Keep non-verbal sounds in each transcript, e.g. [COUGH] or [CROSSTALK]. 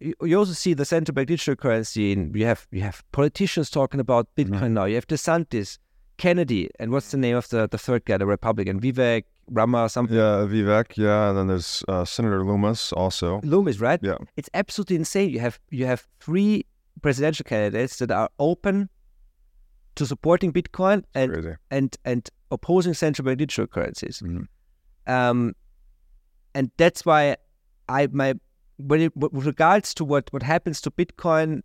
you, also see the central bank digital currency. In, you have you have politicians talking about Bitcoin Mhm. now. You have DeSantis, Kennedy, and what's the name of the, the third guy, the Republican, Vivek Rama, something. Yeah, Vivek. Yeah, and then there's uh, Senator Lummis also. Lummis, right? Yeah. It's absolutely insane. You have you have three presidential candidates that are open to supporting Bitcoin and Crazy. and and opposing central bank digital currencies. Mhm. Um, and that's why I my when it, with regards to what what happens to Bitcoin,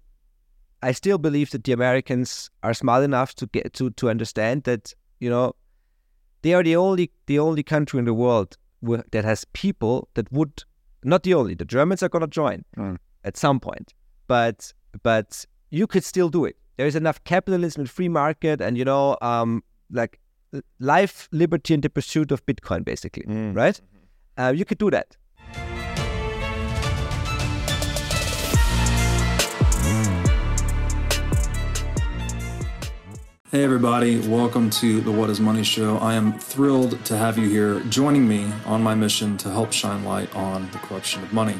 I still believe that the Americans are smart enough to get to to understand that you know they are the only the only country in the world where, that has people that would not the only the Germans are going to join Mm. at some point, but but you could still do it. There is enough capitalism and free market, and you know, um, like life, liberty, and the pursuit of Bitcoin, basically, Mm. right? Uh, you could do that. Hey, everybody, welcome to the What is Money Show. I am thrilled to have you here joining me on my mission to help shine light on the corruption of money.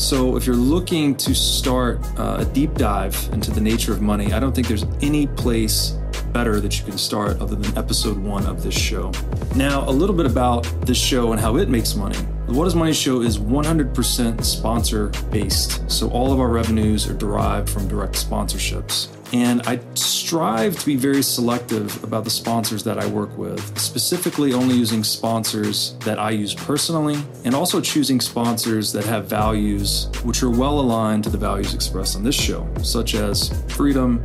So, if you're looking to start uh, a deep dive into the nature of money, I don't think there's any place better that you can start other than episode one of this show. Now, a little bit about this show and how it makes money. The What is Money show is 100% sponsor based. So, all of our revenues are derived from direct sponsorships. And I strive to be very selective about the sponsors that I work with, specifically only using sponsors that I use personally, and also choosing sponsors that have values which are well aligned to the values expressed on this show, such as freedom,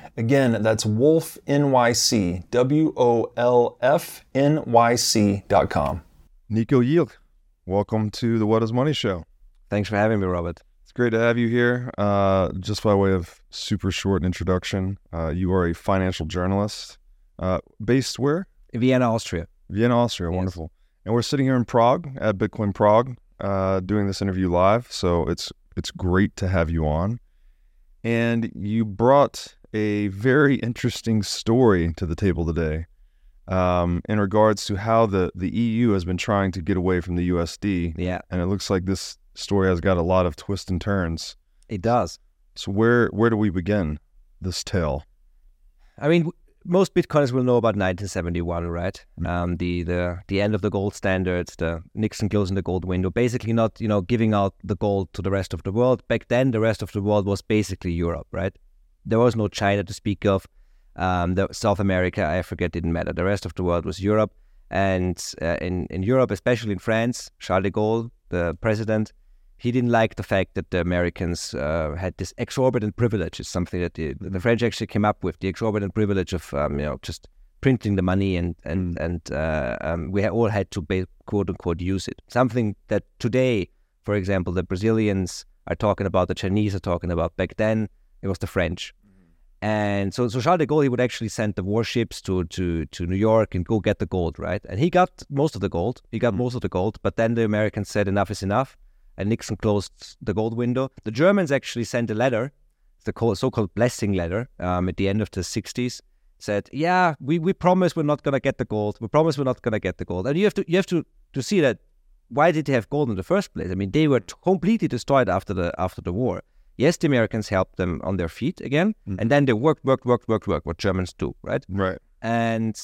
Again, that's wolfnyc, W O L F N Y C.com. Niko Jilch, welcome to the What is Money Show. Thanks for having me, Robert. It's great to have you here. Uh, just by way of super short introduction, uh, you are a financial journalist uh, based where? Vienna, Austria. Vienna, Austria. Yes. Wonderful. And we're sitting here in Prague at Bitcoin Prague, uh, doing this interview live. So it's it's great to have you on. And you brought a very interesting story to the table today um, in regards to how the, the EU has been trying to get away from the USD. Yeah, And it looks like this story has got a lot of twists and turns. it does. So where where do we begin this tale? I mean, most Bitcoiners will know about 1971, right? Mm. Um, the the the end of the gold standards, the Nixon closing the gold window, basically not you know giving out the gold to the rest of the world. Back then, the rest of the world was basically Europe, right? There was no China to speak of. Um, the South America, I forget, didn't matter. The rest of the world was Europe, and uh, in in Europe, especially in France, Charles de Gaulle, the president, he didn't like the fact that the Americans uh, had this exorbitant privilege. It's something that the, the French actually came up with the exorbitant privilege of um, you know just printing the money and and and uh, um, we all had to ba- quote unquote use it. Something that today, for example, the Brazilians are talking about, the Chinese are talking about. Back then, it was the French. And so, so Charles de Gaulle, he would actually send the warships to, to, to New York and go get the gold, right? And he got most of the gold. He got Mm. most of the gold. But then the Americans said enough is enough, and Nixon closed the gold window. The Germans actually sent a letter, the so-called blessing letter, um, at the end of the '60s, said, "Yeah, we, we promise we're not gonna get the gold. We promise we're not gonna get the gold." And you have to you have to to see that why did they have gold in the first place? I mean, they were completely destroyed after the after the war. Yes, the Americans helped them on their feet again, Mm. and then they worked, worked, worked, worked, worked, what Germans do, right? Right. and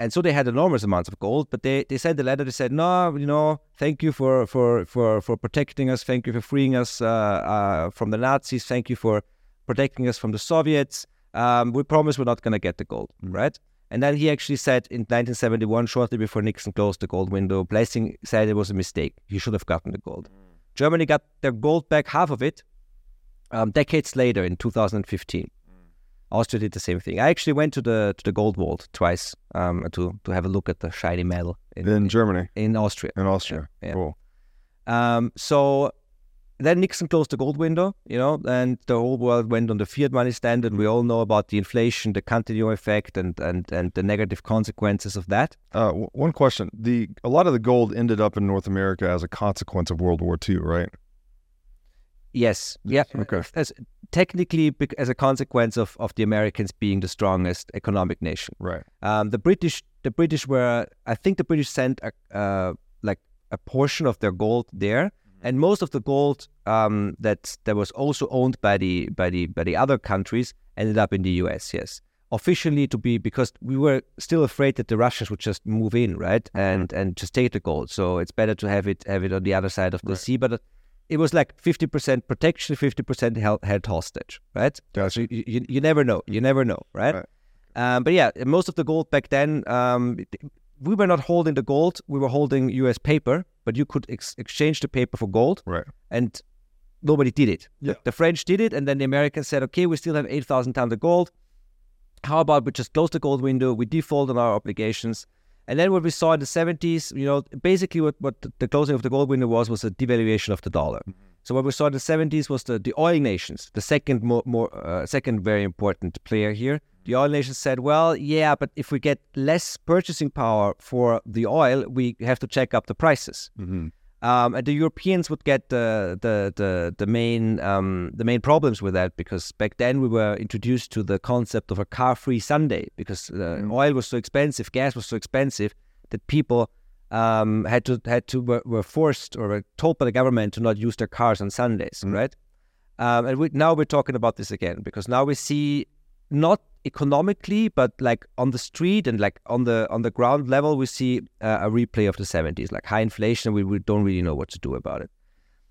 and so they had enormous amounts of gold. But they, they sent a letter. They said, no, you know, thank you for for for for protecting us. Thank you for freeing us uh, uh, from the Nazis. Thank you for protecting us from the Soviets. Um, we promise we're not going to get the gold, right? And then he actually said in 1971, shortly before Nixon closed the gold window, Blessing said it was a mistake. He should have gotten the gold. Germany got their gold back, half of it, um, decades later in 2015. Austria did the same thing. I actually went to the to the gold vault twice um, to to have a look at the shiny metal in, In Germany in Austria. and Austria. yeah. Cool. Um, so then Nixon closed the gold window, you know, and the whole world went on the fiat money standard. We all know about the inflation, the Cantillon effect, and and and the negative consequences of that. Uh, w- one question: the a lot of the gold ended up in North America as a consequence of World War II, right? Yes, yeah, Okay. as technically as a consequence of of the Americans being the strongest economic nation. Right. Um, the British, the British were, I think, the British sent a, uh, like a portion of their gold there, and most of the gold um, that that was also owned by the by the by the other countries ended up in the U.S. Yes, officially to be because we were still afraid that the Russians would just move in, right, and and just take the gold. So it's better to have it have it on the other side of the Right. sea, but. It was like fifty percent protection, fifty percent held, held hostage, right? Gotcha. So you, you, you never know. You never know, right? Right. Um, but yeah, most of the gold back then, um, we were not holding the gold. We were holding U.S. paper, but you could ex- exchange the paper for gold, Right. and nobody did it. Yeah. The French did it, and then the Americans said, "Okay, we still have eight thousand tons of gold. How about we just close the gold window? We default on our obligations." And then what we saw in the 70s, you know, basically what, what the closing of the gold window was was a devaluation of the dollar. So what we saw in the 70s was the, the oil nations, the second more, more uh, second very important player here. The oil nations said, well, yeah, but if we get less purchasing power for the oil, we have to check up the prices. Mm-hmm. Um, and the Europeans would get the the the, the main um, the main problems with that because back then we were introduced to the concept of a car-free Sunday because uh, oil was so expensive, gas was so expensive that people um, had to had to were, were forced or were told by the government to not use their cars on Sundays, right? Um, and we, now we're talking about this again because now we see not economically, but like on the street and like on the on the ground level, we see uh, a replay of the 70s, like high inflation. We, we don't really know what to do about it.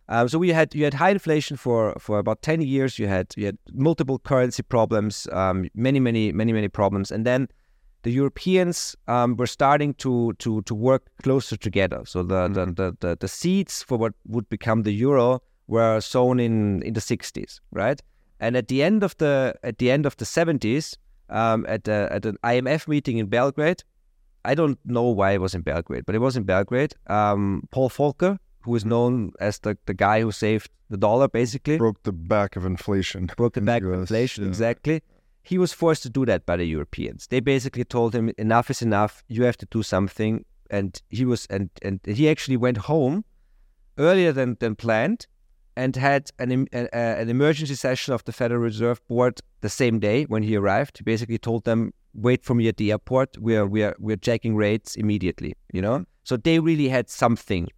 Um, so we had you had high inflation for for about 10 years. You had you had multiple currency problems, um, many many many many problems, and then the Europeans um, were starting to to to work closer together. So the, the, the, the the seeds for what would become the euro were sown in in the 60s, right? And at the end of the at the end of the 70s, um, at the, at an IMF meeting in Belgrade, I don't know why it was in Belgrade, but it was in Belgrade. Um, Paul Volcker, who is known as the, the guy who saved the dollar, basically Broke the back of inflation. broke the back of inflation yeah. exactly. He was forced to do that by the Europeans. They basically told him, "Enough is enough. You have to do something." And he was and and he actually went home earlier than than planned, and had an a, an emergency session of the Federal Reserve Board the same day when he arrived. He basically told them, "Wait for me at the airport. We are we are we're checking rates immediately." You know, so they really had something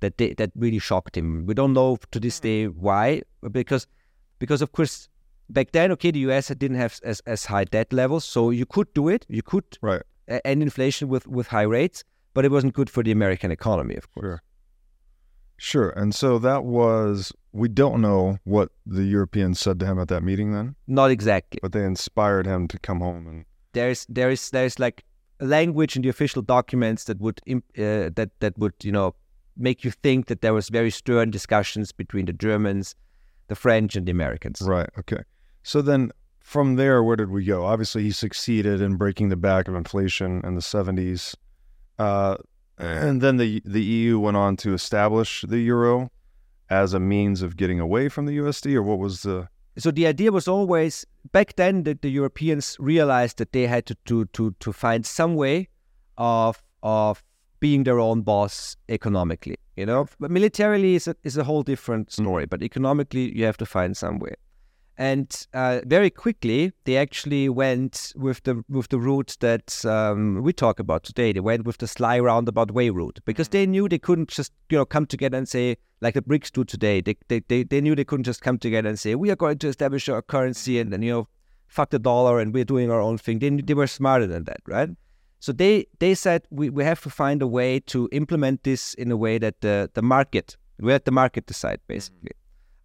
that they, that really shocked him. We don't know to this mm-hmm. day why, because because of course back then, okay, the US didn't have as, as high debt levels, so you could do it. You could Right. end inflation with with high rates, but it wasn't good for the American economy, of course. Sure. Sure. And so that was, we don't know what the Europeans said to him at that meeting then, Not exactly. but they inspired him to come home and, There's there is there's like language in the official documents that would uh, that that would you know make you think that there was very stern discussions between the Germans, the French, and the Americans. right. Okay. So then from there, where did we go? Obviously, he succeeded in breaking the back of inflation in the 70s. Uh, and then the, the EU went on to establish the euro as a means of getting away from the USD, or what was the. so the idea was always back then that the Europeans realized that they had to to to, to find some way of of being their own boss economically. You know, but militarily is a, is a whole different mm-hmm. story. But economically, you have to find some way. And uh, very quickly, they actually went with the with the route that um, we talk about today. They went with the sly roundabout way route because they knew they couldn't just you know come together and say like the BRICS do today. They they, they, they knew they couldn't just come together and say we are going to establish our currency and then you know fuck the dollar and we're doing our own thing. They they were smarter than that, right? So they they said we, we have to find a way to implement this in a way that the the market we let the market decide basically.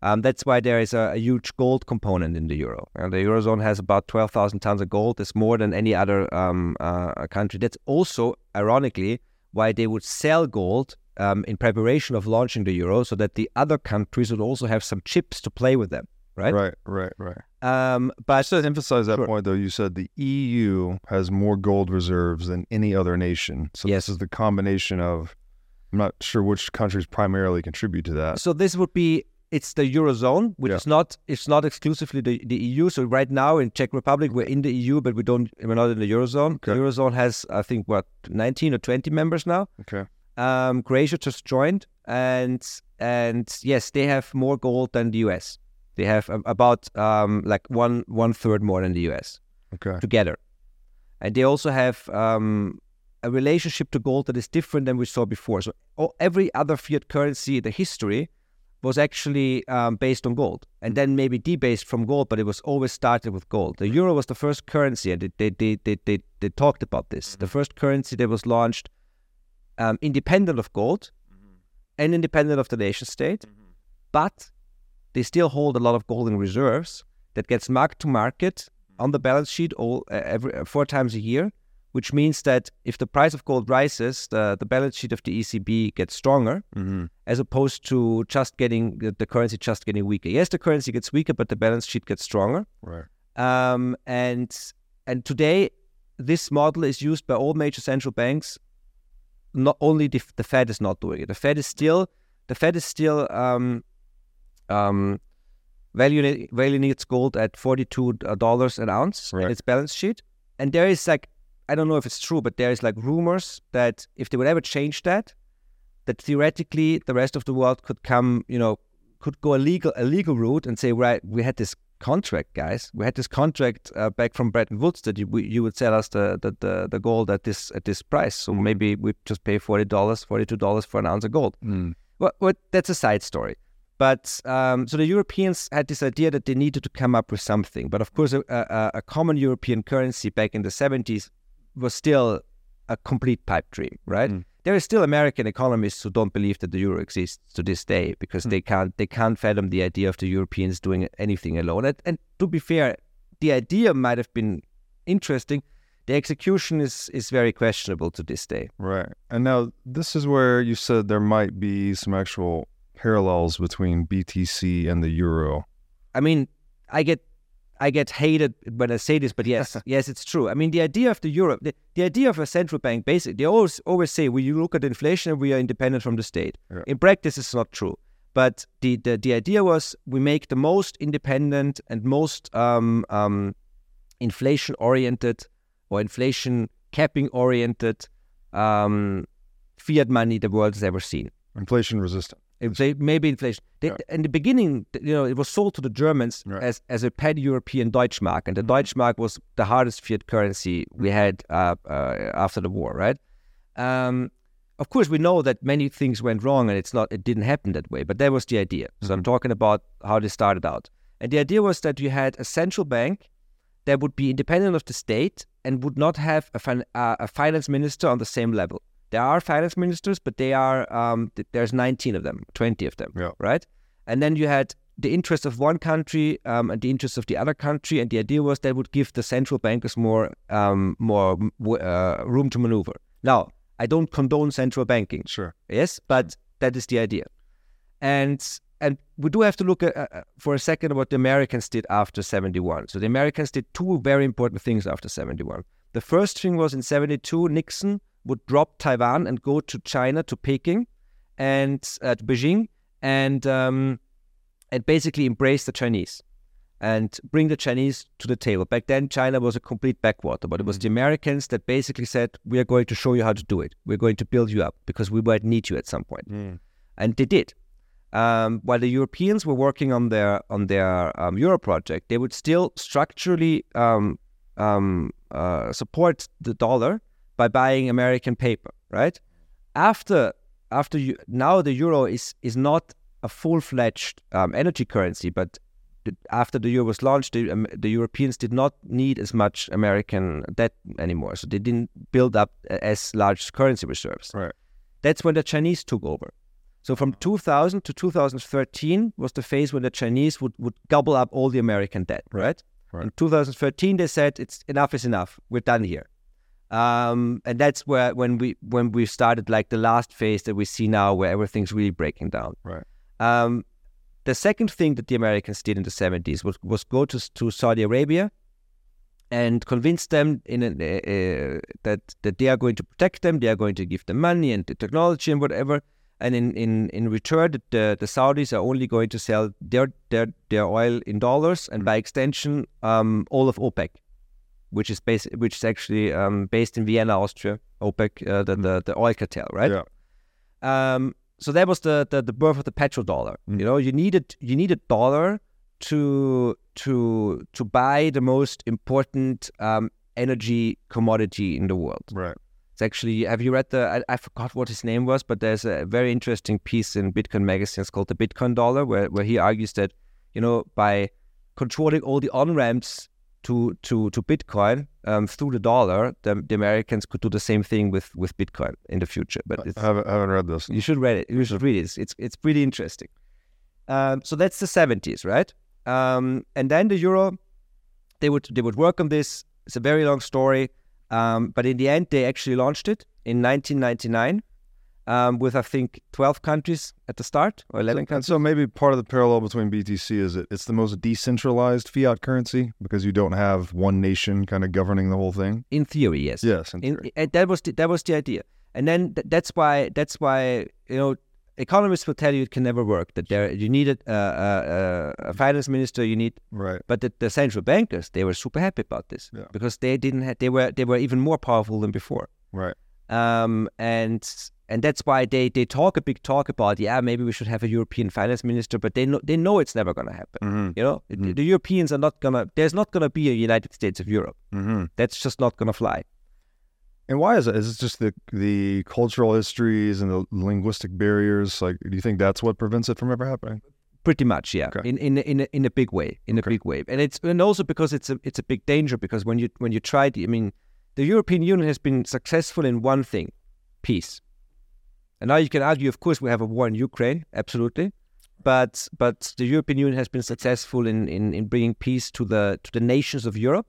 Um, that's why there is a, a, huge gold component in the euro. And the eurozone has about 12,000 tons of gold. It's more than any other um, uh, country. That's also, ironically, why they would sell gold um, in preparation of launching the euro, so that the other countries would also have some chips to play with them. Right, right, right, right. Um, but to emphasize that sure. point, though, you said the EU has more gold reserves than any other nation. So yes. this is the combination of. I'm not sure which countries primarily contribute to that. So this would be it's the eurozone, which Yeah. is not it's not exclusively the, the EU. So right now in Czech Republic we're in the EU, but we don't we're not in the eurozone. Okay. The eurozone has I think what 19 or 20 members now. Okay. Um, Croatia just joined, and and yes, they have more gold than the US. They have about um, like one one third more than the US Okay. together, and they also have um, a relationship to gold that is different than we saw before. So all, every other fiat currency in the history was actually um, based on gold, and then maybe debased from gold, but it was always started with gold. The euro was the first currency, and they they they they, they, they talked about this. The first currency that was launched um, independent of gold and independent of the nation state, but they still hold a lot of gold in reserves that gets marked to market on the balance sheet all uh, every uh, four times a year, which means that if the price of gold rises, the, the balance sheet of the ECB gets stronger Mm-hmm. as opposed to just getting the, the currency just getting weaker. Yes, the currency gets weaker, but the balance sheet gets stronger. Right. Um, and and today, this model is used by all major central banks. Not only the, the Fed is not doing it. The Fed is still the Fed is still um, um, valuing valuing its gold at forty two dollars an ounce Right. in its balance sheet. And there is like I don't know if it's true, but there is like rumors that if they would ever change that, that theoretically the rest of the world could come, you know, could go a legal a legal route and say, right, we had this contract, guys. We had this contract uh, back from Bretton Woods that you, we, you would sell us the, the, the, the gold at this at this price. So maybe we just pay forty dollars, forty two dollars for an ounce of gold. Mm. Well, well, that's a side story. But um, so the Europeans had this idea that they needed to come up with something. But of course, a, a, a common European currency back in the 70s was still a complete pipe dream, right? Mm. There are still American economists who don't believe that the euro exists to this day because they can't they can't fathom the idea of the Europeans doing anything alone. And, and to be fair, the idea might have been interesting. The execution is is very questionable to this day. Right. And now this is where you said there might be some actual parallels between BTC and the euro. I mean, I get I get hated when I say this, but yes, [LAUGHS] yes, it's true. I mean, the idea of the euro, the, the idea of a central bank, basically, they always always say, "When you look at inflation, and we are independent from the state." Yeah. In practice, it's not true. But the, the the idea was we make the most independent and most um, um, inflation oriented or inflation capping oriented um, fiat money the world has ever seen. Inflation resistant. Maybe inflation. They, Yeah. In the beginning, you know, it was sold to the Germans Right. as, as a pan-European Deutschmark, and the Mhm. Deutschmark was the hardest fiat currency we had uh, uh, after the war, right? Um, of course, we know that many things went wrong, and it's not, it didn't happen that way. But that was the idea. So I'm talking about how they started out, and the idea was that you had a central bank that would be independent of the state and would not have a, fin- uh, a finance minister on the same level. There are finance ministers, but they are um, th- there's 19 of them, 20 of them, Yeah. right? And then you had the interest of one country um, and the interest of the other country, and the idea was that would give the central bankers more um, more uh, room to maneuver. Now, I don't condone central banking, Sure. yes, but that is the idea. And and we do have to look at, uh, for a second what the Americans did after 71. So the Americans did two very important things after 71. The first thing was in 72, Nixon would drop Taiwan and go to China, to Peking, and uh, to Beijing, and um, and basically embrace the Chinese and bring the Chinese to the table. Back then, China was a complete backwater, but it was the Americans that basically said, "We are going to show you how to do it. We're going to build you up because we might need you at some point." Mm. and they did. Um, while the Europeans were working on their on their um, Euro project, they would still structurally um, um, uh, support the dollar by buying American paper. Right after after you, now the euro is is not a full fledged um, energy currency, but the, after the euro was launched, the, um, the Europeans did not need as much American debt anymore, so they didn't build up as large currency reserves. Right. That's when the Chinese took over. So from 2000 to 2013 was the phase when the Chinese would, would gobble up all the American debt, right? Right. In 2013, they said it's enough is enough. We're done here. Um, and that's where when we when we started like the last phase that we see now, where everything's really breaking down. Right. Um, the second thing that the Americans did in the 70s was was go to to Saudi Arabia and convince them in a, uh, that that they are going to protect them, they are going to give them money and the technology and whatever. And in, in, in return, the, the Saudis are only going to sell their their, their oil in dollars, and by extension, um, all of OPEC, which is based, which is actually um, based in Vienna, Austria. OPEC, uh, the, the the oil cartel, right? Yeah. Um, so that was the, the, the birth of the petrodollar. Mm. You know, you needed you needed dollar to to to buy the most important um, energy commodity in the world. Right. It's actually have you read the I, I forgot what his name was, but there's a very interesting piece in Bitcoin magazine. It's called the Bitcoin Dollar, where where he argues that you know by controlling all the on ramps to to to Bitcoin um, through the dollar, the, the Americans could do the same thing with with Bitcoin in the future. But it's, I haven't, I haven't read this. you should read it. You should read it. It's it's, it's pretty interesting. Um, so that's the seventies, right? Um, and then the euro, they would they would work on this. It's a very long story, um, but in the end, they actually launched it in 1999 um, with I think 12 countries at the start or 11 And countries. so maybe part of the parallel between BTC is that it's the most decentralized fiat currency because you don't have one nation kind of governing the whole thing. In theory, yes. Yes. in In, theory. and that was the, that was the idea. And then th- that's why that's why you know economists will tell you it can never work. That there you needed a, a, a finance minister, you need right. But the, the central bankers, they were super happy about this Yeah. because they didn't have, they were they were even more powerful than before. Right. Um, and and that's why they, they talk a big talk about yeah maybe we should have a European finance minister, but they know they know it's never gonna happen. Mm-hmm. You know, The- the Europeans are not gonna. There's not gonna be a United States of Europe. Mm-hmm. That's just not gonna fly. And why is it? Is it just the the cultural histories and the linguistic barriers? Like, do you think that's what prevents it from ever happening? Pretty much, yeah. Okay. In in in a, in a big way, in Okay. a big way, and it's and also because it's a it's a big danger because when you when you try, to, I mean, the European Union has been successful in one thing, peace. And now you can argue, of course, we have a war in Ukraine, absolutely, but but the European Union has been successful in in, in bringing peace to the to the nations of Europe,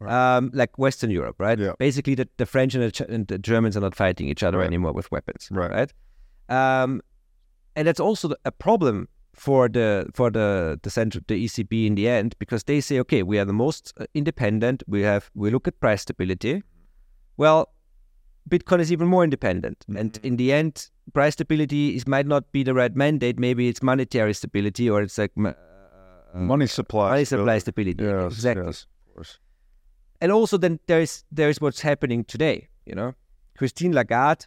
um, like Western Europe, right? Yeah. Basically, the, the French and the, and the Germans are not fighting each other Right. anymore with weapons, Right. right? Um, and that's also a problem for the for the the central the ECB in the end because they say okay we are the most uh, independent we have we look at price stability well Bitcoin is even more independent and in the end price stability is might not be the right mandate maybe it's monetary stability or it's like ma- uh, Money supply. money supply stability Yes. exactly Yes. Of course. and also then there is there is what's happening today you know Christine Lagarde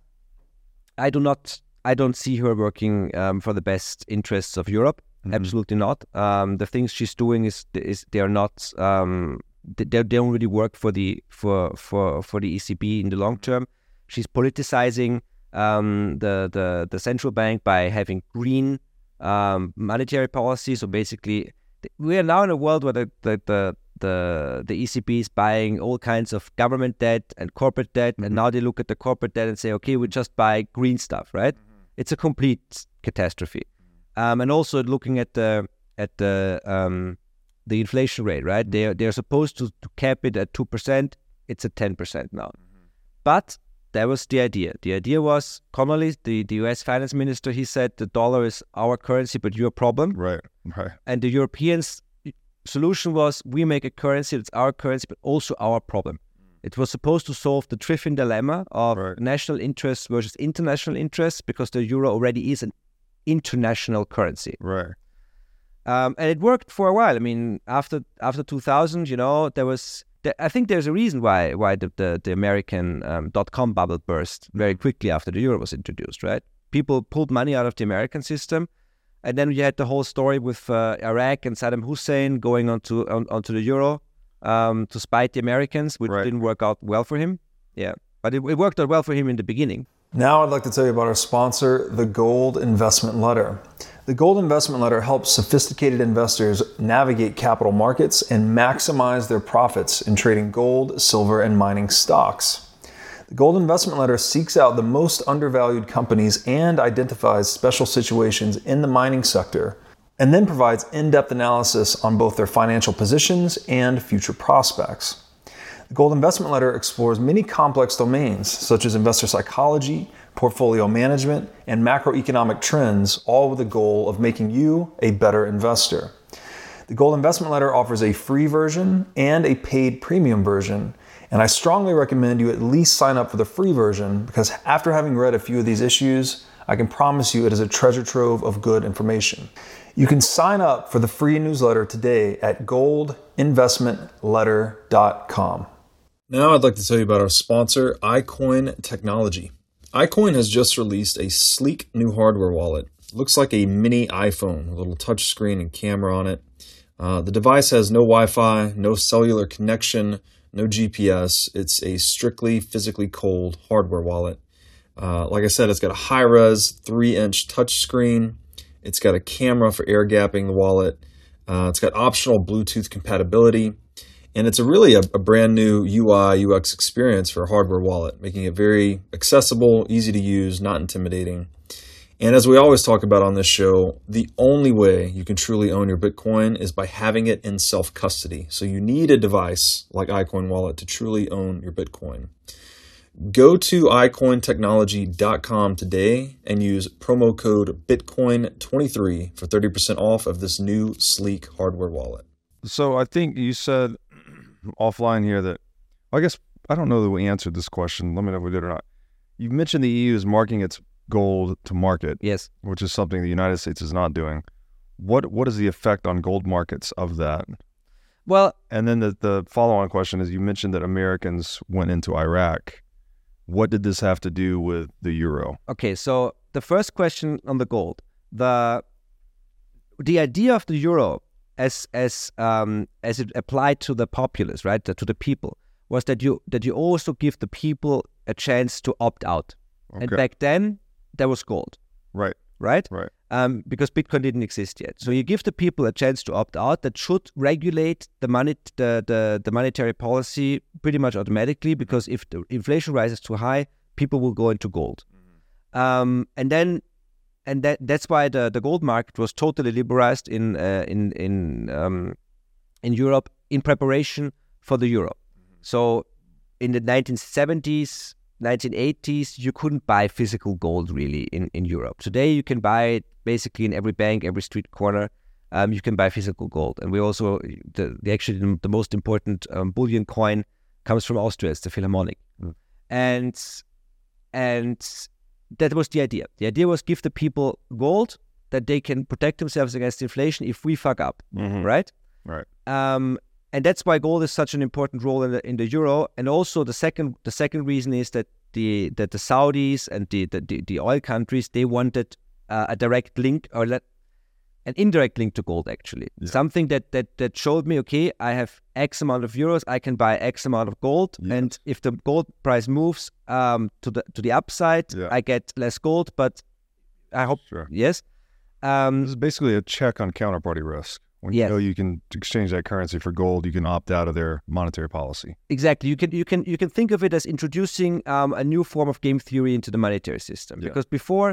I do not I don't see her working um, for the best interests of Europe Mhm. absolutely not um, the things she's doing is is they are not um, they, they don't really work for the for for for the ECB in the long term she's politicizing um, the the the central bank by having green um, monetary policy so basically we are now in a world where the the, the the the ECB is buying all kinds of government debt and corporate debt, and now they look at the corporate debt and say, okay, we just buy green stuff, right? It's a complete catastrophe. Um, and also looking at the at the um, the inflation rate, right? They are, they are supposed to, to cap it at two percent. It's at ten percent now. But that was the idea. The idea was Connally, the, the US finance minister, he said the dollar is our currency, but your problem Right. Right. and the Europeans' solution was we make a currency that's our currency, but also our problem. It was supposed to solve the Triffin dilemma of Right. national interests versus international interests because the euro already is an international currency. Right. Um, and it worked for a while. I mean, after after 2000, you know, there was. There, I think there's a reason why why the the, the American um, dot com bubble burst very quickly after the euro was introduced. Right? People pulled money out of the American system, And then you had the whole story with uh, Iraq and Saddam Hussein going onto on, onto the euro um, to spite the Americans, which Right. didn't work out well for him. Yeah, but it, it worked out well for him in the beginning. Now, I'd like to tell you about our sponsor, the Gold Investment Letter. The Gold Investment Letter helps sophisticated investors navigate capital markets and maximize their profits in trading gold, silver, and mining stocks. The Gold Investment Letter seeks out the most undervalued companies and identifies special situations in the mining sector, and then provides in depth analysis on both their financial positions and future prospects. The Gold Investment Letter explores many complex domains such as investor psychology, portfolio management, and macroeconomic trends, all with the goal of making you a better investor. The Gold Investment Letter offers a free version and a paid premium version, and I strongly recommend you at least sign up for the free version because after having read a few of these issues, I can promise you it is a treasure trove of good information. You can sign up for the free newsletter today at goldinvestmentletter.com. Now I'd like to tell you about our sponsor, iCoin Technology. iCoin has just released a sleek new hardware wallet. looks like a mini iPhone, a little touchscreen and camera on it. Uh, the device has no Wi Fi, no cellular connection, no GPS. It's a strictly physically cold hardware wallet. Uh, like I said, it's got a high res 3 inch touchscreen. It's got a camera for air gapping the wallet. Uh, it's got optional Bluetooth compatibility. And it's a really a, a brand new UI UX experience for a hardware wallet, making it very accessible, easy to use, not intimidating. And as we always talk about on this show, the only way you can truly own your Bitcoin is by having it in self custody. So you need a device like iCoin Wallet to truly own your Bitcoin. Go to iCointechnology.com today and use promo code Bitcoin23 for 30% off of this new sleek hardware wallet. So I think you said offline here that I guess I don't know that we answered this question. Let me know if we did or not. You mentioned the EU is marking its gold to market, Yes. which is something the United States is not doing. What what is the effect on gold markets of that? Well, And then the, the follow on question is you mentioned that Americans went into Iraq. What did this have to do with the euro? Okay, so the first question on the gold, the the idea of the euro as as um, as it applied to the populace, right, to the people, was that you that you also give the people a chance to opt out. And back then, there was gold, Right, right? right. um, because Bitcoin didn't exist yet. So you give the people a chance to opt out. That should regulate the money, the, the the monetary policy pretty much automatically. Because if the inflation rises too high, people will go into gold. Um, and then, and that that's why the, the gold market was totally liberalized in uh, in in um, in Europe in preparation for the euro. So in the 1970s, 1980s, you couldn't buy physical gold really in, in Europe. Today, you can buy it basically in every bank, every street corner. Um, you can buy physical gold, and we also the, the actually the, most important um, bullion coin comes from Austria. It's the Philharmonic, and and that was the idea. The idea was give the people gold that they can protect themselves against inflation if we fuck up, Mhm. right? Right. Um, and that's why gold is such an important role in the in the euro. And also the second the second reason is that the that the Saudis and the the, the, the oil countries they wanted uh, a direct link or let, an indirect link to gold actually something that that that showed me okay I have X amount of euros I can buy X amount of gold Yes. and if the gold price moves um, to the to the upside Yeah. I get less gold but I hope Sure. yes um, This is basically a check on counterparty risk. When Yes. you know you can exchange that currency for gold, you can opt out of their monetary policy. Exactly. You can you can you can think of it as introducing um, a new form of game theory into the monetary system. Yeah. Because before,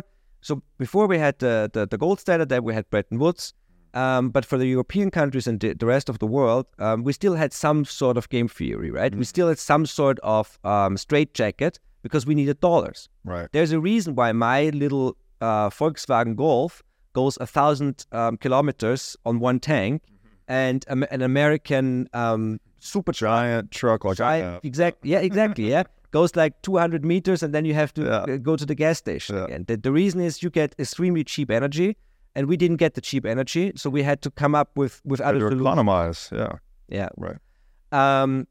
so before we had the, the, the gold standard, then we had Bretton Woods. Um, but for the European countries and the, the rest of the world, um, we still had some sort of game theory, right? We still had some sort of um, straitjacket because we needed dollars. Right. There's a reason why my little uh, Volkswagen Golf goes a thousand um, kilometers on one tank, and am- an American um, super Giant truck like I Giant- have. exact, yeah, exactly, yeah. [LAUGHS] Goes like 200 meters, and then you have to Yeah. uh, go to the gas station Yeah. again. The, the reason is you get extremely cheap energy, and we didn't get the cheap energy, so we had to come up with with other solutions. economize. Yeah. Yeah, Right. um,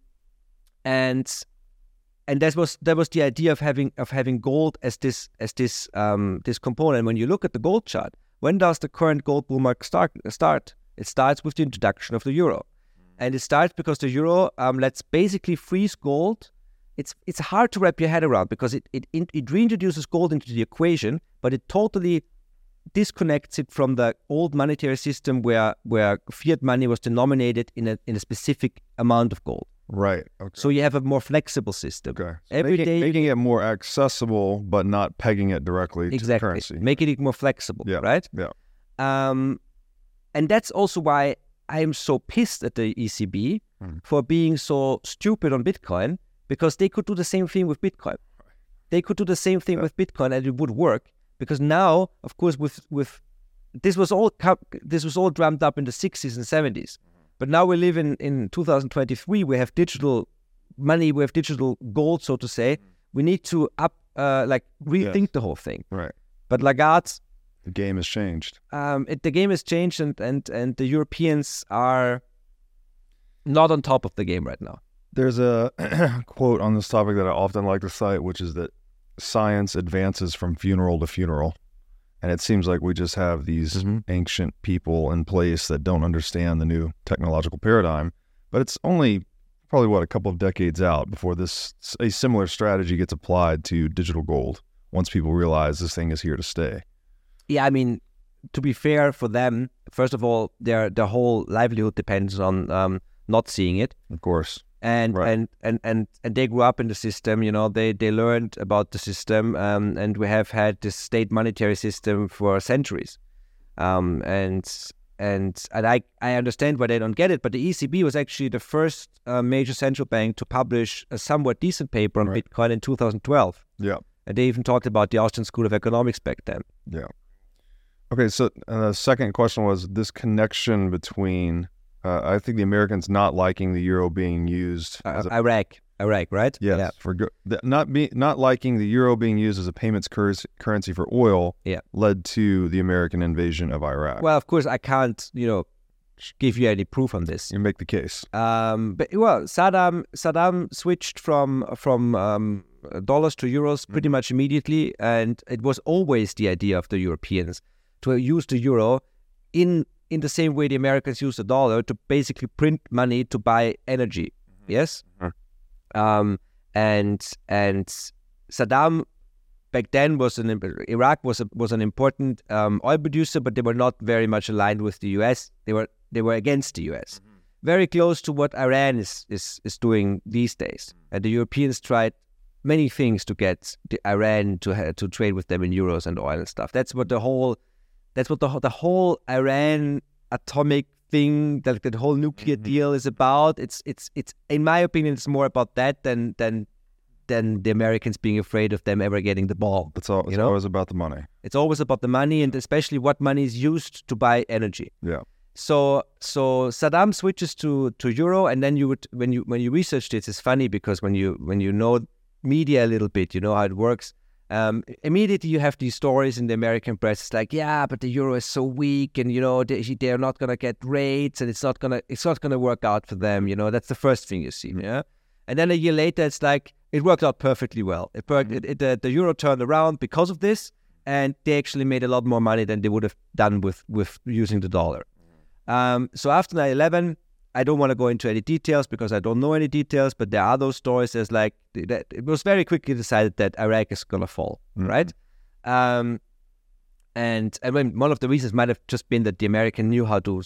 and and that was that was the idea of having of having gold as this as this um, this component. When you look at the gold chart, When does the current gold bull market start? Start. It starts with the introduction of the euro, and it starts because the euro um, lets basically freeze gold. It's it's hard to wrap your head around because it it it reintroduces gold into the equation, but it totally disconnects it from the old monetary system where where fiat money was denominated in a in a specific amount of gold. Right. Okay. So you have a more flexible system. okay. So every making, day- making it more accessible, but not pegging it directly to Exactly. currency. Making it more flexible, Yeah, right? yeah. Um, and that's also why I am so pissed at the ECB Mhm. for being so stupid on Bitcoin because they could do the same thing with Bitcoin. They could do the same thing with Bitcoin and it would work because now, of course, with with this was all this was all drummed up in the 60s and 70s. But now we live in, in 2023. We have digital money. We have digital gold, so to say. We need to up, uh, like rethink the whole thing. Right. But Lagarde, The game has changed. um, it, the game has changed, and, and and the Europeans are not on top of the game right now. There's a [CLEARS THROAT] quote on this topic that I often like to cite, which is that science advances from funeral to funeral. And it seems like we just have these Mhm. ancient people in place that don't understand the new technological paradigm. But it's only probably what a couple of decades out before this a similar strategy gets applied to digital gold. Once people realize this thing is here to stay. Yeah, I mean, to be fair for them, first of all, their their whole livelihood depends on um, not seeing it. Of course. And Right. and, and and and they grew up in the system you know they they learned about the system um, and we have had this state monetary system for centuries um, and and and I, I understand why they don't get it but the ECB was actually the first uh, major central bank to publish a somewhat decent paper on Right. Bitcoin in 2012 Yeah. and they even talked about the Austrian School of Economics back then Yeah. Okay, so uh, the second question was this connection between, uh, I think the Americans not liking the euro being used uh, as a, Iraq Iraq right yes, yeah for th- not be not liking the euro being used as a payments currency, currency for oil. Yeah. led to the American invasion of Iraq. well of course I can't you know give you any proof on this you make the case. Um, but well, Saddam Saddam switched from from um, dollars to euros pretty much immediately, and it was always the idea of the Europeans to use the euro in in the same way the Americans use the dollar to basically print money to buy energy. Yes, Mhm. um, and and Saddam back then was an Iraq was a, was an important um, oil producer, but they were not very much aligned with the U.S. They were they were against the U.S. Very close to what Iran is is is doing these days, and the Europeans tried many things to get the Iran to to trade with them in euros and oil and stuff. That's what the whole that's what the whole- the whole Iran atomic thing that the whole nuclear Mhm. deal is about. It's it's it's in my opinion, it's more about that than than than the Americans being afraid of them ever getting the ball. It's all. It's You know? always about the money. It's always about the money and especially what money is used to buy energy. Yeah. So so Saddam switches to to euro, and then you would when you when you research this, it's funny because when you when you know media a little bit, you know how it works. Um, immediately you have these stories in the American press. It's like, yeah, but the euro is so weak, and you know they they're not gonna get rates, and it's not gonna it's not gonna work out for them. You know that's the first thing you see. Mhm. Yeah, and then a year later, it's like it worked out perfectly well. It worked. It, it, the, the euro turned around because of this, and they actually made a lot more money than they would have done with with using the dollar. Um, so after 9/11, I don't want to go into any details because I don't know any details, but there are those stories. There's like that it was very quickly decided that Iraq is gonna fall, Mhm. right? Um, and and when one of the reasons might have just been that the American knew how to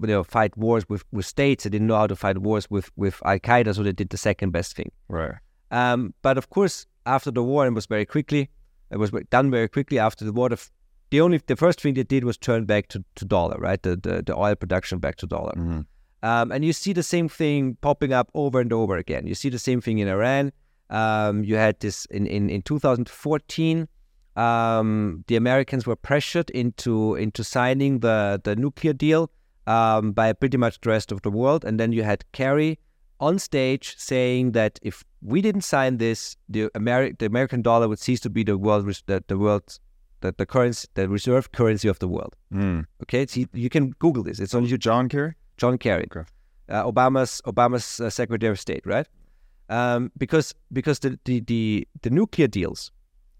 you know fight wars with, with states. They didn't know how to fight wars with with Al Qaeda, so they did the second best thing. Right. Um, but of course, after the war, it was very quickly. It was done very quickly after the war. The, f- the only the first thing they did was turn back to, to dollar, right? The, the the oil production back to dollar. Mhm. Um, and you see the same thing popping up over and over again. You see the same thing in Iran. Um, you had this in, in, in 2014. Um, the Americans were pressured into into signing the, the nuclear deal um, by pretty much the rest of the world. And then you had Kerry on stage saying that if we didn't sign this, the, Ameri- the American dollar would cease to be the world res- the, the world the, the currency the reserve currency of the world. Mm. Okay, it's, you can Google this. It's on YouTube. John Kerry. John Kerry, Okay. uh, Obama's Obama's uh, Secretary of State, right? Um, because because the the the, the nuclear deals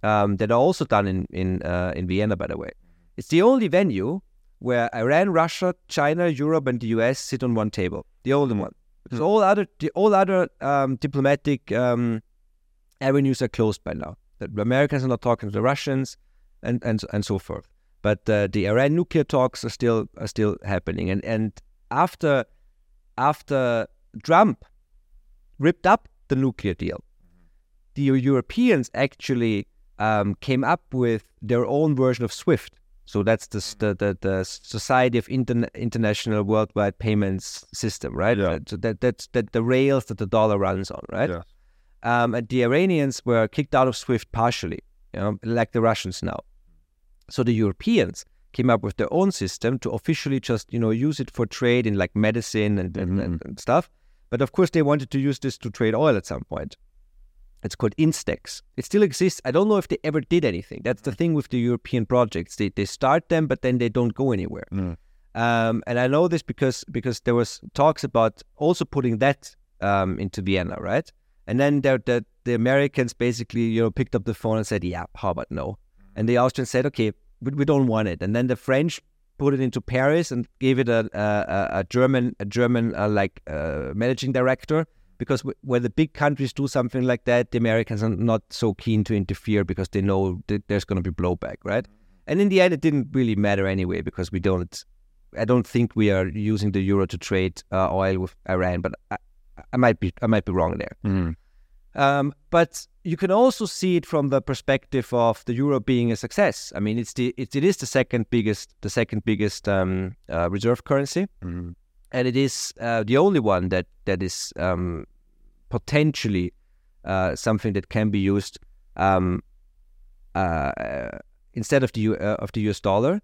um, that are also done in in uh, in Vienna, by the way, It's the only venue where Iran, Russia, China, Europe, and the US sit on one table. The only one. Because Hmm. all other the, all other um, diplomatic um, avenues are closed by now. The Americans are not talking to the Russians, and and and so forth. But uh, the Iran nuclear talks are still are still happening. And and after after Trump ripped up the nuclear deal, the Europeans actually um, came up with their own version of SWIFT. So that's the the, the, the Society of Inter- International Worldwide Payments System, right? Yeah. So that that's that the rails that the dollar runs on, right? Yes. Um, and the Iranians were kicked out of SWIFT partially, you know, like the Russians now. So the Europeans came up with their own system to officially just, you know, use it for trade in like medicine and, and, and, and stuff. But of course, they wanted to use this to trade oil at some point. It's called Instex. It still exists. I don't know if they ever did anything. That's the thing with the European projects. They, they start them, but then they don't go anywhere. Mm. Um, and I know this because because there was talks about also putting that um, into Vienna, right? And then the, the the Americans basically you know picked up the phone and said, "Yeah, how about no?" And the Austrians said, "Okay, we, don't want it." And then the French put it into Paris and gave it a a, a German a German uh, like uh, managing director because when the big countries do something like that, the Americans are not so keen to interfere because they know that there's going to be blowback, right? And in the end, it didn't really matter anyway because we don't. I don't think we are using the euro to trade uh, oil with Iran, but I, I might be I might be wrong there. Mm. Um, but you can also see it from the perspective of the euro being a success. I mean, it's the it, it is the second biggest the second biggest um, uh, reserve currency, Mm. and it is uh, the only one that that is um, potentially uh, something that can be used um, uh, instead of the U- uh, of the US dollar.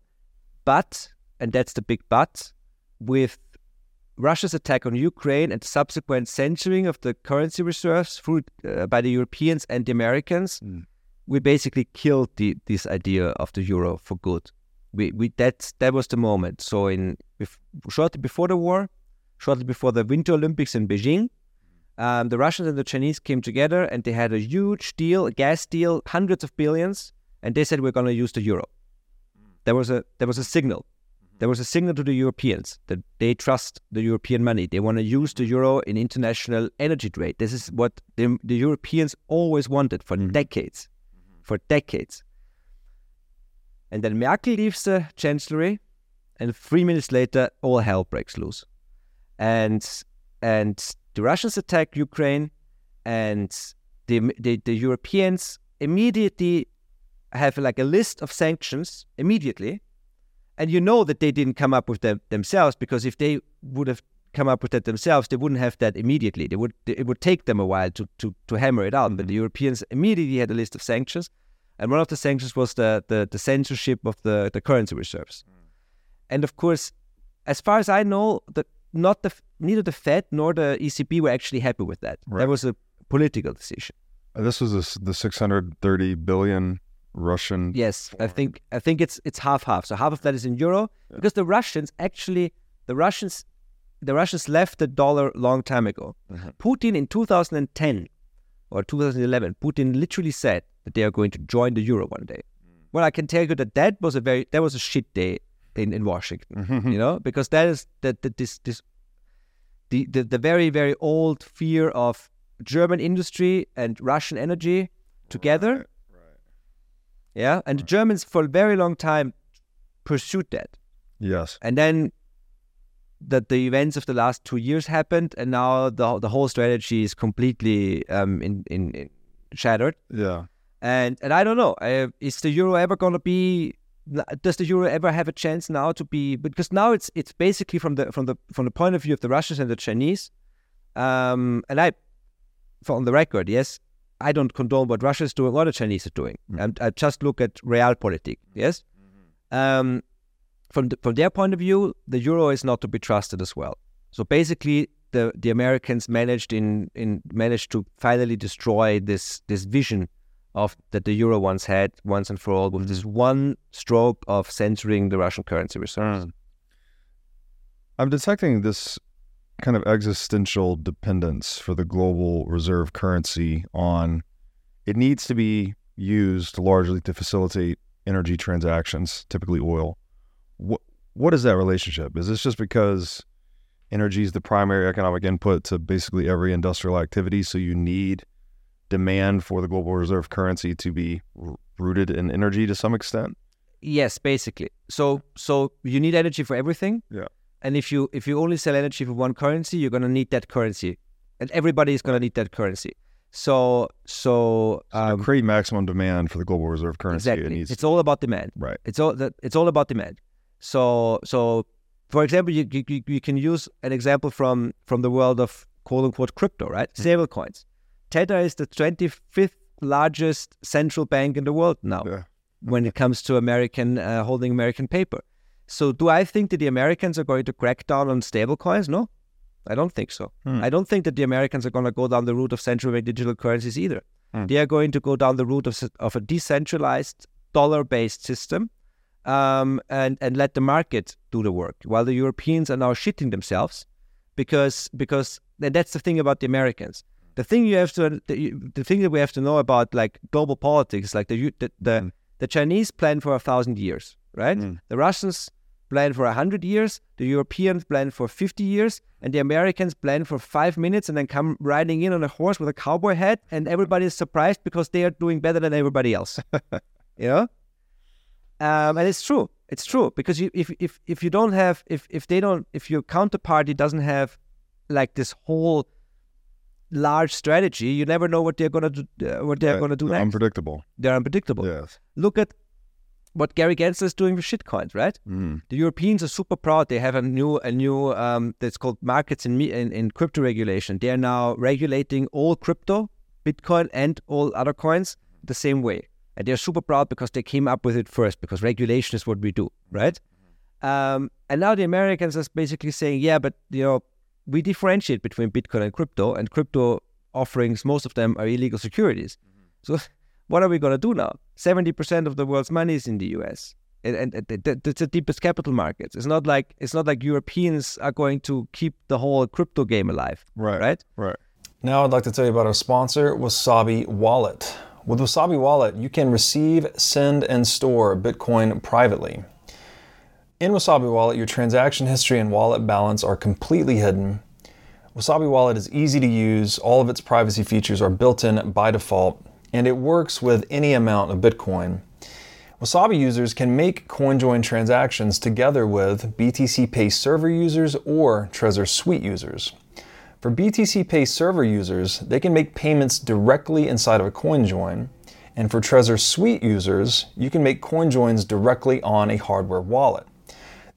But and that's the big but with Russia's attack on Ukraine and subsequent censoring of the currency reserves through, uh, by the Europeans and the Americans, Mm. we basically killed the, this idea of the euro for good. We, we that that was the moment. So in shortly before the war, shortly before the Winter Olympics in Beijing, um, the Russians and the Chinese came together and they had a huge deal, a gas deal, hundreds of billions, and they said we're going to use the euro. There was a there was a signal. There was a signal to the Europeans that they trust the European money. They want to use the euro in international energy trade. This is what the, the Europeans always wanted for mm-hmm. decades, for decades. And then Merkel leaves the chancellery, and three minutes later, all hell breaks loose. And and the Russians attack Ukraine, and the the, the Europeans immediately have like a list of sanctions immediately and you know that they didn't come up with them themselves because if they would have come up with that themselves, they wouldn't have that immediately. They would it would take them a while to to, to hammer it out. But the Europeans immediately had a list of sanctions, and one of the sanctions was the the, the censorship of the, the currency reserves. Mm. And of course, as far as I know, the not the neither the Fed nor the ECB were actually happy with that. Right. That was a political decision. This was the s- the 630 billion Russian. Yes, I think I think it's it's half half. So half of that is in euro because the Russians actually the Russians the Russians left the dollar long time ago. Mhm. Putin in 2010 or 2011, Putin literally said that they are going to join the euro one day. Well, I can tell you that that was a very that was a shit day in in Washington. Mhm. You know, because that is that that this this the, the the very very old fear of German industry and Russian energy together. Right. Yeah, and the Germans for a very long time pursued that, Yes. and then that the events of the last two years happened, and now the the whole strategy is completely um in in, in shattered. Yeah. And and I don't know, uh, is the euro ever going to be? Does the euro ever have a chance now to be? Because now it's it's basically from the from the from the point of view of the Russians and the Chinese. Um, and I, for on the record, yes, I don't condone what Russia is doing or the Chinese are doing. Mm. And I just look at realpolitik. Yes. Um, from the, from their point of view, the euro is not to be trusted as well. So basically, the the Americans managed in in managed to finally destroy this this vision of that the euro once had once and for all with this one stroke of censoring the Russian currency reserves. Mm. I'm detecting this kind of existential dependence for the global reserve currency on it needs to be used largely to facilitate energy transactions, typically oil. What what is that relationship? Is this just because energy is the primary economic input to basically every industrial activity, so you need demand for the global reserve currency to be r- rooted in energy to some extent? Yes, basically. So so you need energy for everything. Yeah. And if you if you only sell energy for one currency, you're gonna need that currency, and everybody is gonna need that currency. So so, um, create maximum demand for the global reserve currency, exactly. it needs It's all about demand. right. It's all that. It's all about demand. So so, for example, you, you you can use an example from from the world of quote unquote crypto, right? Stable coins. Tether is the 25th largest central bank in the world now Yeah. when it comes to American uh, holding American paper. So, do I think that the Americans are going to crack down on stablecoins? No, I don't think so. Hmm. I don't think that the Americans are going to go down the route of central bank digital currencies either. Hmm. They are going to go down the route of, of a decentralized dollar-based system um, and and let the market do the work, while the Europeans are now shitting themselves because because and that's the thing about the Americans. The thing you have to the, the thing that we have to know about like global politics, like the the the, Mm. the Chinese plan for a thousand years, right? Mm. The Russians plan for a hundred years, the Europeans plan for fifty years, and the Americans plan for five minutes and then come riding in on a horse with a cowboy hat, and everybody is surprised because they are doing better than everybody else. [LAUGHS] you know, um, and it's true. It's true because you, if if if you don't have if if they don't if your counterparty doesn't have like this whole large strategy, you never know what they're gonna do. Uh, what they're Right. gonna do next. Unpredictable. they're unpredictable. Yes. Look at what Gary Gensler is doing with shitcoins, right? Mm. The Europeans are super proud. They have a new a new um, that's called markets in, in in crypto regulation. They are now regulating all crypto, Bitcoin, and all other coins the same way, and they're super proud because they came up with it first. Because regulation is what we do, right? Um, and now the Americans are basically saying, yeah, but you know, we differentiate between Bitcoin and crypto, and crypto offerings, most of them are illegal securities. So, what are we going to do now? Seventy percent of the world's money is in the U.S. And, and, and th- th- that's the deepest capital markets. It's not like it's not like Europeans are going to keep the whole crypto game alive, Right. right? Right. Now I'd like to tell you about our sponsor, Wasabi Wallet. With Wasabi Wallet, you can receive, send, and store Bitcoin privately. In Wasabi Wallet, your transaction history and wallet balance are completely hidden. Wasabi Wallet is easy to use, all of its privacy features are built in by default, and it works with any amount of Bitcoin. Wasabi users can make CoinJoin transactions together with BTC Pay server users or Trezor Suite users. For BTC Pay server users, they can make payments directly inside of a CoinJoin, and for Trezor Suite users, you can make CoinJoins directly on a hardware wallet.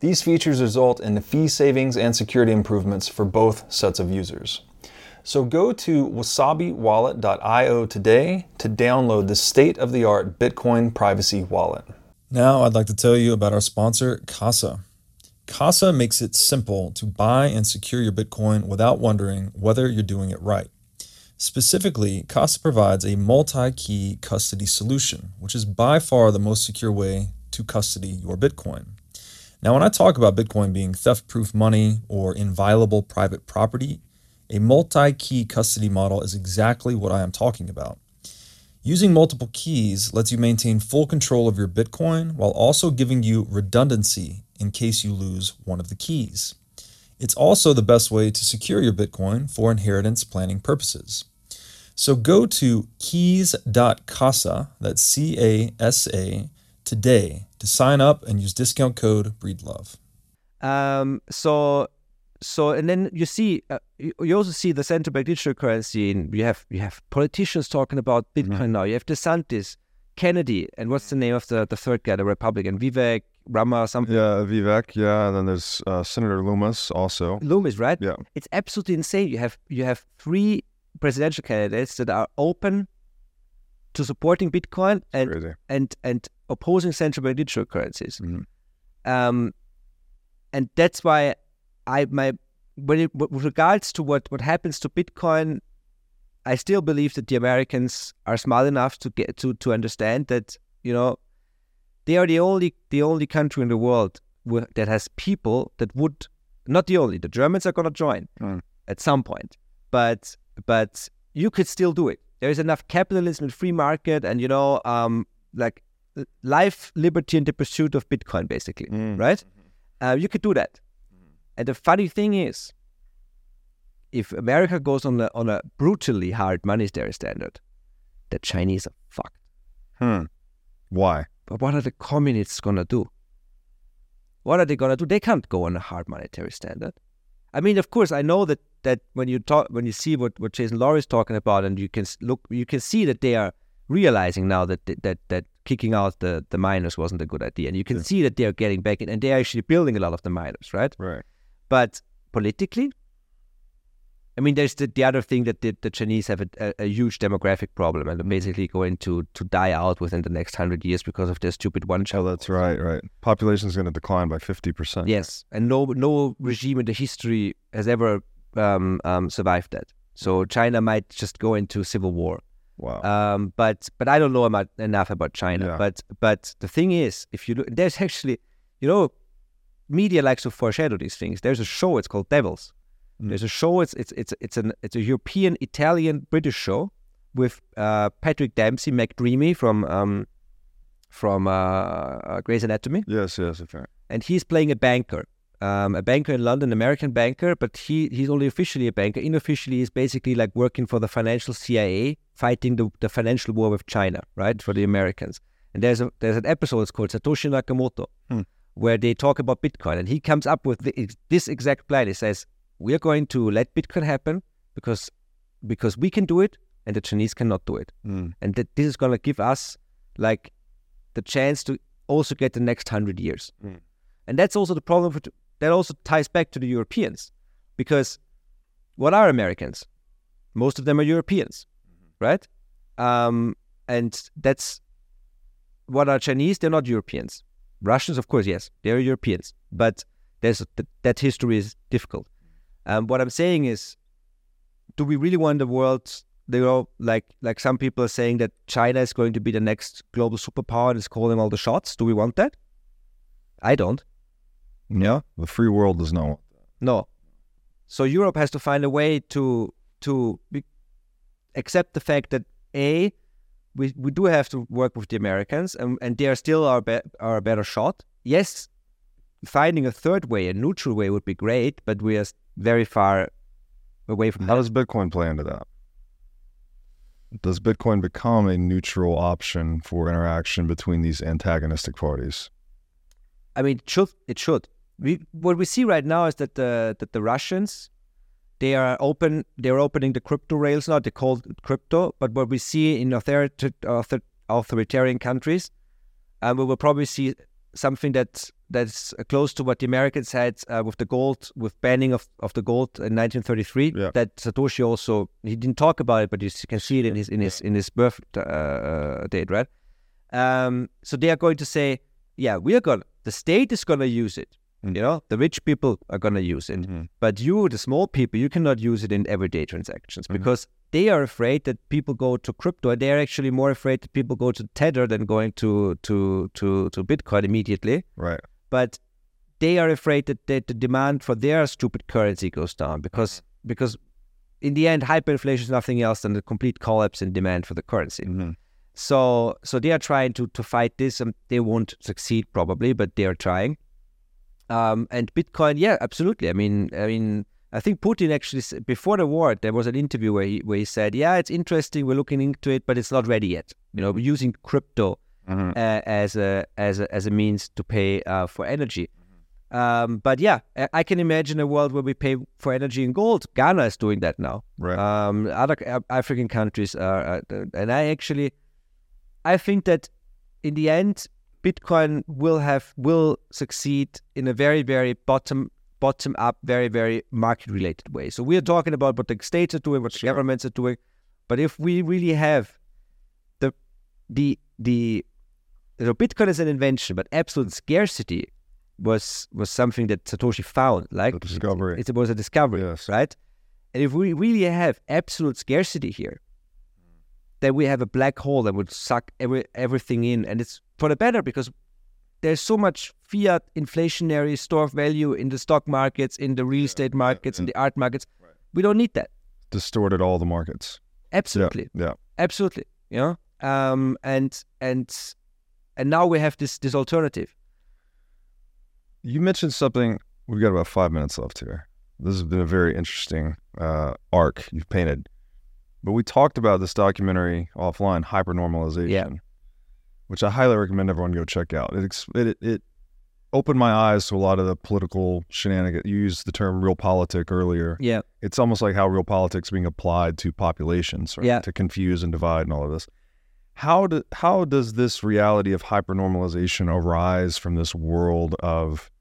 These features result in fee savings and security improvements for both sets of users. So go to wasabiwallet.io today to download the state of the art Bitcoin privacy wallet. Now, I'd like to tell you about our sponsor, Casa. Casa makes it simple to buy and secure your Bitcoin without wondering whether you're doing it right. Specifically, Casa provides a multi key custody solution, which is by far the most secure way to custody your Bitcoin. Now, when I talk about Bitcoin being theft proof money or inviolable private property, a multi key custody model is exactly what I am talking about. Using multiple keys lets you maintain full control of your Bitcoin while also giving you redundancy in case you lose one of the keys. It's also the best way to secure your Bitcoin for inheritance planning purposes. So go to keys.casa, that's C A S A, today to sign up and use discount code BREEDLOVE. Um, so, so, and then you see, uh, you, also see the central bank digital currency. And you have you have politicians talking about Bitcoin now. You have DeSantis, Kennedy, and what's the name of the, the third guy, the Republican, Vivek Rama, something. Yeah, Vivek. Yeah, and then there's uh, Senator Lummis also. Lummis, right? Yeah. It's absolutely insane. You have you have three presidential candidates that are open to supporting Bitcoin and Crazy. and and opposing central bank digital currencies. Mhm. Um, and that's why I my when it, with regards to what what happens to Bitcoin, I still believe that the Americans are smart enough to get to to understand that you know they are the only the only country in the world where, that has people that would not the only the Germans are going to join Mm. at some point, but but you could still do it. There is enough capitalism and free market, and you know, um, like life, liberty, and the pursuit of Bitcoin, basically, Mm. right? Uh, you could do that. And the funny thing is, if America goes on a on a brutally hard monetary standard, the Chinese are fucked. Hmm. Why? But what are the communists gonna do? What are they gonna do? They can't go on a hard monetary standard. I mean, of course, I know that that when you talk, when you see what what Jason Lowery is talking about, and you can look, you can see that they are realizing now that that that kicking out the the miners wasn't a good idea, and you can Yeah. see that they are getting back in, and they're actually building a lot of the miners, right? Right. But politically, I mean, there's the, the other thing that the, the Chinese have a, a, a huge demographic problem and they're basically going to, to die out within the next hundred years because of their stupid one child. Oh, that's right. Right. Population is going to decline by fifty percent. Yes, and no no regime in the history has ever um, um, survived that. So China might just go into civil war. Wow. Um, but but I don't know about, enough about China. Yeah. But but the thing is, if you look, there's actually, you know, media likes to foreshadow these things. There's a show. It's called Devils. Mm. There's a show. It's it's it's it's an it's a European, Italian, British show with uh, Patrick Dempsey, McDreamy from um, from uh, uh, Grey's Anatomy yes. Yes. Okay. and he's playing a banker, um, a banker in London, American banker, but he he's only officially a banker. Unofficially, he's basically like working for the financial CIA, fighting the, the financial war with China, right, for the Americans. And there's a there's an episode it's called Satoshi Nakamoto, Hmm. Where they talk about Bitcoin, and he comes up with the, this exact plan. He says, "We are going to let Bitcoin happen because because we can do it, and the Chinese cannot do it." Mm. and that this is going to give us like the chance to also get the next hundred years Mm. and that's also the problem for, that also ties back to the europeans because what are americans most of them are europeans right um, and that's what are chinese they're not europeans russians of course yes they're europeans but there's th- that history is difficult um, what i'm saying is do we really want the world they know like like some people are saying that China is going to be the next global superpower and is calling all the shots. Do we want that? I don't. Yeah. The free world does not. No. So Europe has to find a way to to be, accept the fact that a we, we do have to work with the Americans and, and they are still our be, our better shot. Yes, finding a third way, a neutral way would be great, but we are very far away from that. How that. does Bitcoin play into that? Does Bitcoin become a neutral option for interaction between these antagonistic parties? I mean, it should it should. We what we see right now is that the that the Russians they are open they're opening the crypto rails now. They call it crypto, but what we see in author, author, authoritarian countries, um, we will probably see something that that's close to what the Americans had uh, with the gold, with banning of, of the gold in 1933. Yeah. That Satoshi also he didn't talk about it, but you can see it in his in his in his birth uh, uh, date, right? Um, so they are going to say, yeah, we are going. to The state is going to use it. Mm. You know, the rich people are going to use it, Mhm. but you, the small people, you cannot use it in everyday transactions Mhm. because they are afraid that people go to crypto. and They are actually more afraid that people go to Tether than going to to to to Bitcoin immediately. Right. But they are afraid that, that the demand for their stupid currency goes down because because in the end, hyperinflation is nothing else than the complete collapse in demand for the currency. Mhm. So so they are trying to to fight this, and they won't succeed probably, but they are trying. Um, and Bitcoin, yeah, absolutely. I mean, I mean, I think Putin actually before the war there was an interview where he where he said, yeah, it's interesting, we're looking into it, but it's not ready yet. You know, using crypto Mhm. uh, as a as a as a means to pay uh, for energy. Um, but yeah, I, I can imagine a world where we pay for energy in gold. Ghana is doing that now. Right. Um, other African countries are, are, and I actually, I think that in the end, Bitcoin will have will succeed in a very very bottom bottom up, very very market related way. So we are talking about what the states are doing, what the Sure. governments are doing, but if we really have the the the so Bitcoin is an invention, but absolute scarcity was was something that Satoshi found. Like it, it was a discovery, Yes. right? And if we really have absolute scarcity here, then we have a black hole that would suck every everything in, and it's for the better because there's so much fiat inflationary store of value in the stock markets, in the real estate markets, in yeah. the art markets. We don't need that. Distorted all the markets. Absolutely Yeah. absolutely Yeah. um and and And now we have this this alternative. You mentioned something. We've got about five minutes left here. This has been a very interesting uh, arc you've painted. But we talked about this documentary offline, Hypernormalization, Yeah. which I highly recommend everyone go check out. It, it it opened my eyes to a lot of the political shenanigans. You used the term realpolitik earlier. Yeah. It's almost like how real politics being applied to populations, right? Yeah. To confuse and divide and all of this. How do, how does this reality of hypernormalization arise from this world of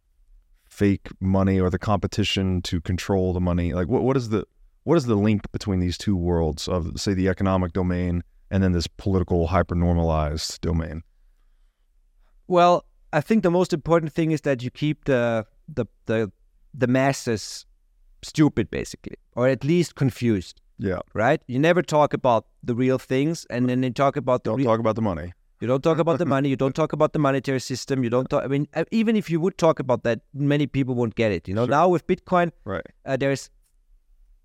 fake money or the competition to control the money? Like what, what is the what is the link between these two worlds of say the economic domain and then this political hyper-normalized domain? Well, I think the most important thing is that you keep the the the the masses stupid, basically, or at least confused. Yeah. Right? You never talk about the real things, and then you talk about the Don't real. talk about the money. You don't talk about the money. You don't [LAUGHS] talk about the monetary system. You don't talk. I mean, uh, even if you would talk about that, many people won't get it. You know, Sure. now with Bitcoin, Right. uh, there's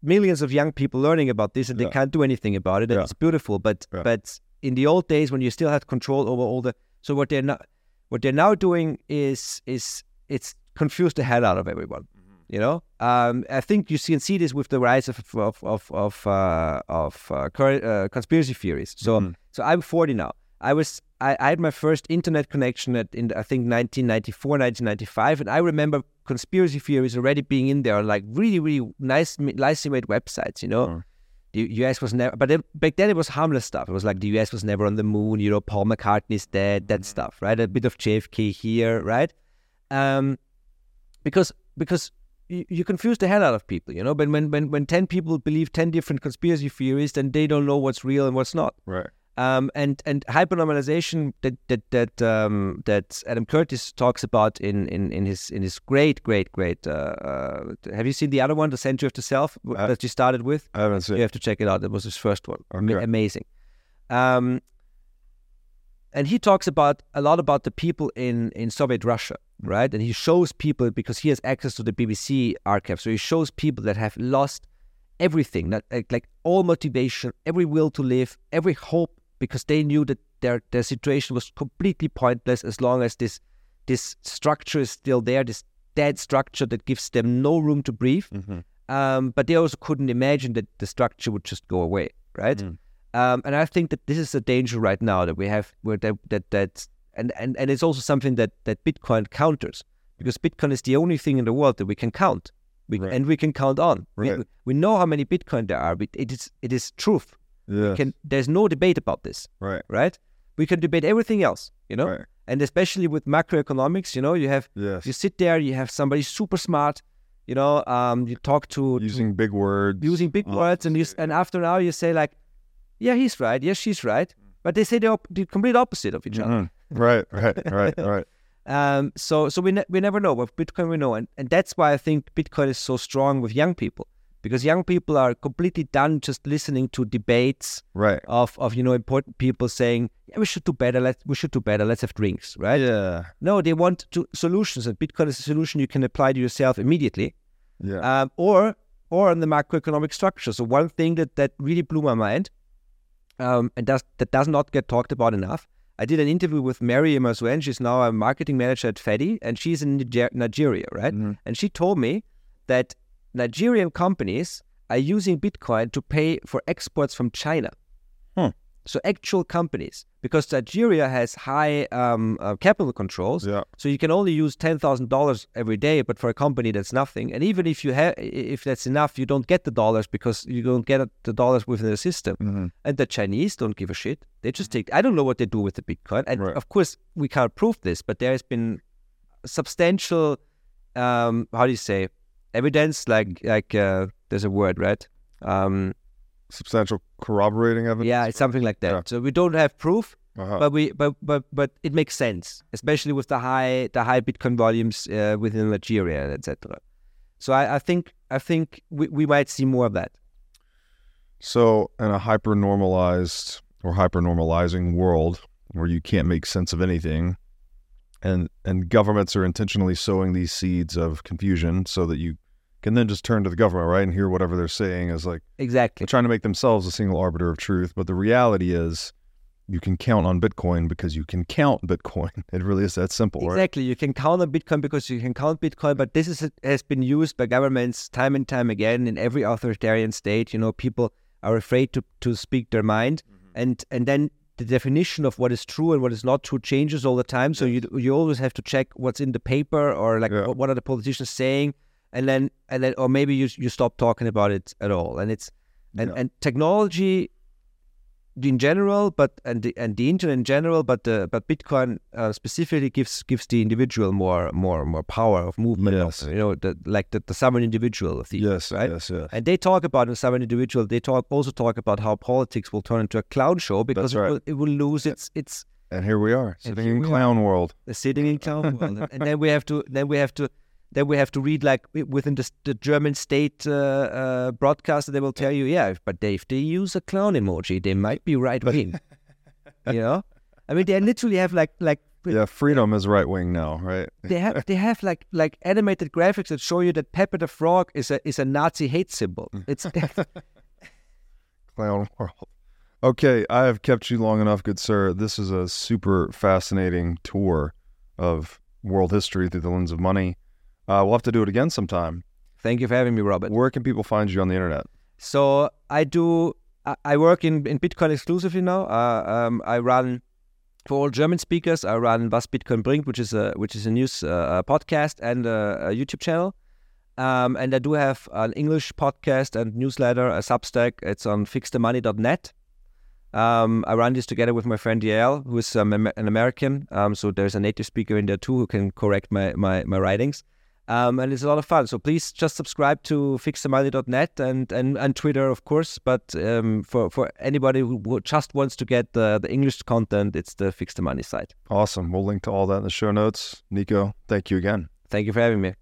millions of young people learning about this, and Yeah. they can't do anything about it. And Yeah. it's beautiful. But Yeah. but in the old days, when you still had control over all the, so what they're not, what they're now doing is is it's confused the hell out of everyone. Mm-hmm. You know, um, I think you can see this with the rise of of of of, uh, of uh, uh, conspiracy theories. So Mhm. so I'm 40 now. I was I, I had my first internet connection at in I think 1994, 1995, and I remember conspiracy theories already being in there on like really really nice nicely made websites. You know, Oh. the U.S. was never, but it, back then it was harmless stuff. It was like the U.S. was never on the moon. You know, Paul McCartney's dead. That stuff, right? A bit of JFK here, right? Um, because because you, you confuse the hell out of people. You know, but when when when ten people believe ten different conspiracy theories, then they don't know what's real and what's not. Right. Um, and and hypernormalization that that that um, that Adam Curtis talks about in, in, in his in his great great great. Uh, uh, have you seen the other one, the Century of the Self, Uh, that you started with? I haven't seen You have to check it out. It was his first one. Okay. amazing. Um, and he talks about a lot about the people in, in Soviet Russia, right? And he shows people because he has access to the BBC archive. So he shows people that have lost everything, that, like, like all motivation, every will to live, every hope, because they knew that their their situation was completely pointless as long as this this structure is still there, this dead structure that gives them no room to breathe. Mhm. Um, but they also couldn't imagine that the structure would just go away, right? Mm. Um, and I think that this is a danger right now that we have, where that that that, and, and and it's also something that that Bitcoin counters because Bitcoin is the only thing in the world that we can count, we, Right. and we can count on. We- Right. We, know how many Bitcoin there are. But it is it is truth. Yeah. Can, there's no debate about this, right. right? We can debate everything else, you know, Right. and especially with macroeconomics, you know, you have Yes. you sit there, you have somebody super smart, you know, um, you talk to using big words. using big Lots words, and you and after now you say like, yeah, he's right, yes, she's right, but they say the, op- the complete opposite of each other. Mhm. Right. Right. [LAUGHS] Right. Right. Um, so so we ne- we never know. With Bitcoin, we know, and and that's why I think Bitcoin is so strong with young people because young people are completely done just listening to debates Right. of of you know important people saying, yeah, we should do better. Let we should do better. Let's have drinks, right? Yeah. No, they want to solutions, and Bitcoin is a solution you can apply to yourself immediately. Yeah. um, or or on the macroeconomic structure. So one thing that, that really blew my mind, um, and does, that does not get talked about enough. I did an interview with Mary Imasuen. She's now a marketing manager at Fedi, and she's in Niger- Nigeria, right? Mhm. And she told me that Nigerian companies are using Bitcoin to pay for exports from China. Hmm. So actual companies, because Nigeria has high um, uh, capital controls, Yeah. so you can only use ten thousand dollars every day, but for a company that's nothing. And even if you have, if that's enough, you don't get the dollars because you don't get the dollars within the system. Mhm. And the Chinese don't give a shit. They just take. I don't know what they do with the Bitcoin. And Right. of course, we can't prove this, but there has been substantial, um, how do you say, evidence. Like like uh, there's a word, right? Um, Substantial corroborating evidence. yeah, it's something like that. Yeah. So we don't have proof, Uh-huh. but we but but but it makes sense, especially with the high the high Bitcoin volumes uh, within Nigeria etc. So I, I think I think we, we might see more of that. So, in a hyper normalized or hyper normalizing world where you can't make sense of anything, and and governments are intentionally sowing these seeds of confusion so that you can then just turn to the government, right, and hear whatever they're saying is like Exactly. they're trying to make themselves a single arbiter of truth. But the reality is, you can count on Bitcoin because you can count Bitcoin. [LAUGHS] It really is that simple, right? Exactly. You can count on Bitcoin because you can count Bitcoin, but this is has been used by governments time and time again in every authoritarian state. You know, people are afraid to, to speak their mind, mm-hmm. and and then the definition of what is true and what is not true changes all the time. So you you always have to check what's in the paper or like Yeah. what, what are the politicians saying, and then and then or maybe you you stop talking about it at all. And it's and Yeah. and technology in general, but and the and the internet in general, but the but Bitcoin uh, specifically gives gives the individual more more more power of movement. Yes. Of, you know, the, like the, the sovereign individual of the Yes, right. yes, yes. And they talk about the sovereign individual. They talk also talk about how politics will turn into a clown show because right. it, will, it will lose its its And here we are, sitting in we are. clown world. sitting in clown world. and then we have to then we have to then we have to read like within the, the German state uh, uh, broadcast. They will tell you, yeah, but they, if they use a clown emoji, they might be right wing. you know, I mean, they literally have like like [LAUGHS] Yeah, freedom is right wing now, right? [LAUGHS] they have they have like like animated graphics that show you that Pepe the Frog is a is a Nazi hate symbol. It's [LAUGHS] Clown world. Okay, I have kept you long enough, good sir. This is a super fascinating tour of world history through the lens of money. Uh, we'll have to do it again sometime. thank you for having me, Robert. Where can people find you on the internet? So I do. I, work in, in Bitcoin exclusively now. Uh, um, I run for all German speakers. I run Was Bitcoin Bringt, which is a which is a news uh, uh, podcast and a, a YouTube channel. Um, and I do have an English podcast and newsletter, a Substack. It's on fixthemoney.net. Um, I run this together with my friend Yael, who is um, an American. Um, so there's a native speaker in there too who can correct my my, my writings. Um, and it's a lot of fun. So please just subscribe to fixthemoney.net and, and, and Twitter, of course. But um, for, for anybody who who just wants to get the, the English content, it's the Fix the Money site. Awesome. We'll link to all that in the show notes. Niko, thank you again. Thank you for having me.